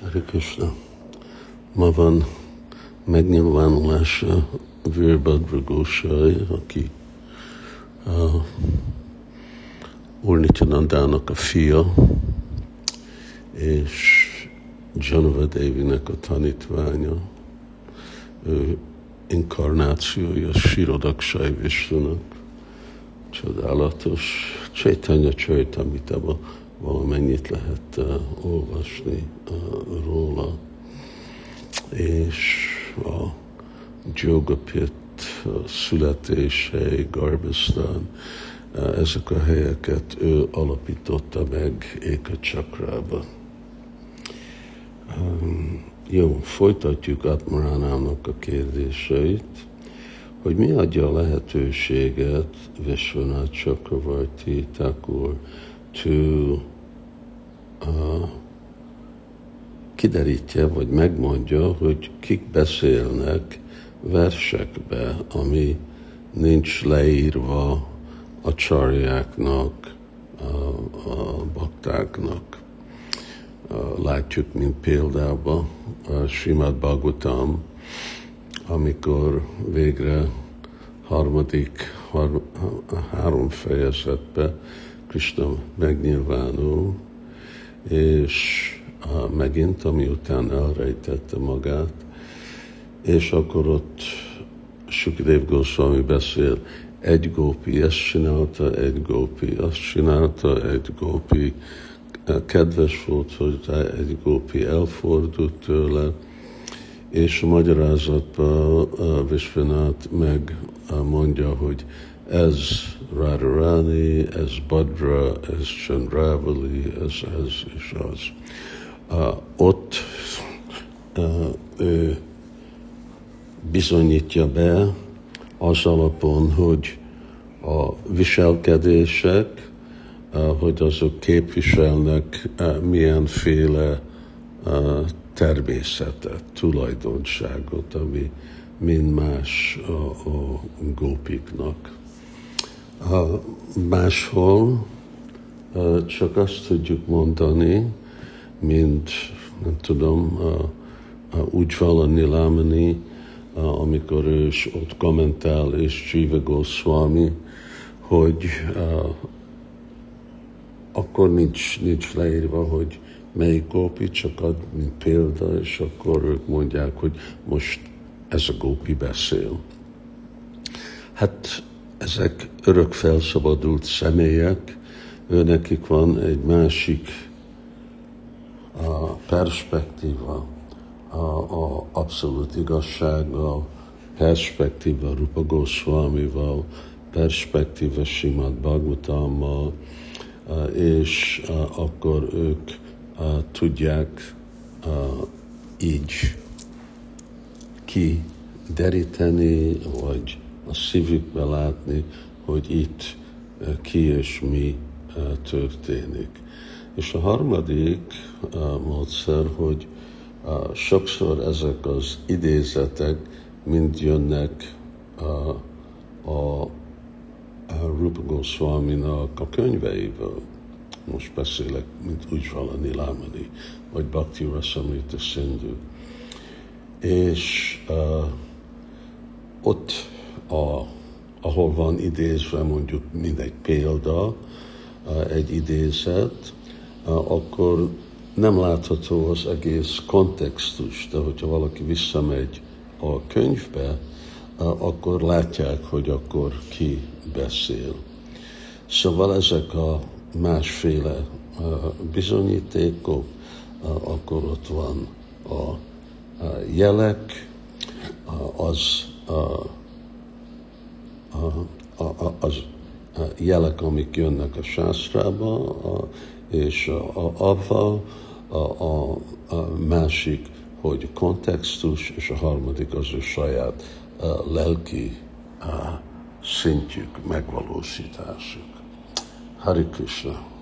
Hare. Ma van megnyilvánulása Virbadra Gósai, aki a Úrnityanandának a fia, és Janava Devinek a tanítványa. Ő inkarnációja Sirodaksai Visnunak. Csodálatos. Csaitanya Csaitamita valamennyit lehet uh, olvasni uh, róla, és a Jogapit, a születései, Garbasztán, uh, ezek a helyeket ő alapította meg Éka Csakrába. Jó, folytatjuk Atmaránámnak a kérdéseit, hogy mi adja a lehetőséget Vishwanath Chakravarti Thakur to uh, kiderítje, vagy megmondja, hogy kik beszélnek versekbe, ami nincs leírva a csarjáknak, a, a baktáknak. Látjuk, mint például a Simad Bhagavatam, amikor végre harmadik, har, három fejezetbe Krishna megnyilvánul, és megint, ami után elrejtette magát, és akkor ott Sukadev Goswami beszél, egy gópi ezt csinálta, egy gópi azt csinálta, egy gópi kedves volt hozzá, egy gópi elfordult tőle, és a magyarázatban Vishwanath meg mondja, hogy ez Radharani, ez Badra, ez Chandravali, ez ez és az. Uh, ott uh, ő bizonyítja be az alapon, hogy a viselkedések, uh, hogy azok képviselnek uh, milyenféle uh, természetet, tulajdonságot, ami mind más a, a gópiknak. A máshol csak azt tudjuk mondani, mint nem tudom, úgy valani Nilamani, amikor ő is ott kommentál, és Jiva Goswami, hogy akkor nincs, nincs leírva, hogy melyik gópi, csak ad, mint példa, és akkor ők mondják, hogy most ez a gópi beszél. Hát ezek örök felszabadult személyek, nekik van egy másik a perspektíva, a, a abszolút igazsággal, perspektíva Rupa Goswamival, perspektíva Simad Bhagavatammal, és akkor ők tudják így kideríteni, vagy a szívükbe látni, hogy itt eh, ki és mi eh, történik. És a harmadik eh, módszer, hogy sokszor ezek az idézetek mind jönnek a, a, a Rupa Goswami-nak a könyveiből. Most beszélek, mint úgy valami Lámani, vagy Bhakti Rasamrita Sindhu. És uh, ott a, ahol van idézve mondjuk mindegy példa, egy idézet, akkor nem látható az egész kontextus, de hogyha valaki visszamegy a könyvbe, akkor látják, hogy akkor ki beszél. Szóval ezek a másféle bizonyítékok, akkor ott van a jelek, az a, a, az jelek, amik jönnek a sásztrába, a, és a, avval, a, a, a másik, hogy kontextus, és a harmadik az ő saját a lelki a szintjük, megvalósításuk. Hari Krishna.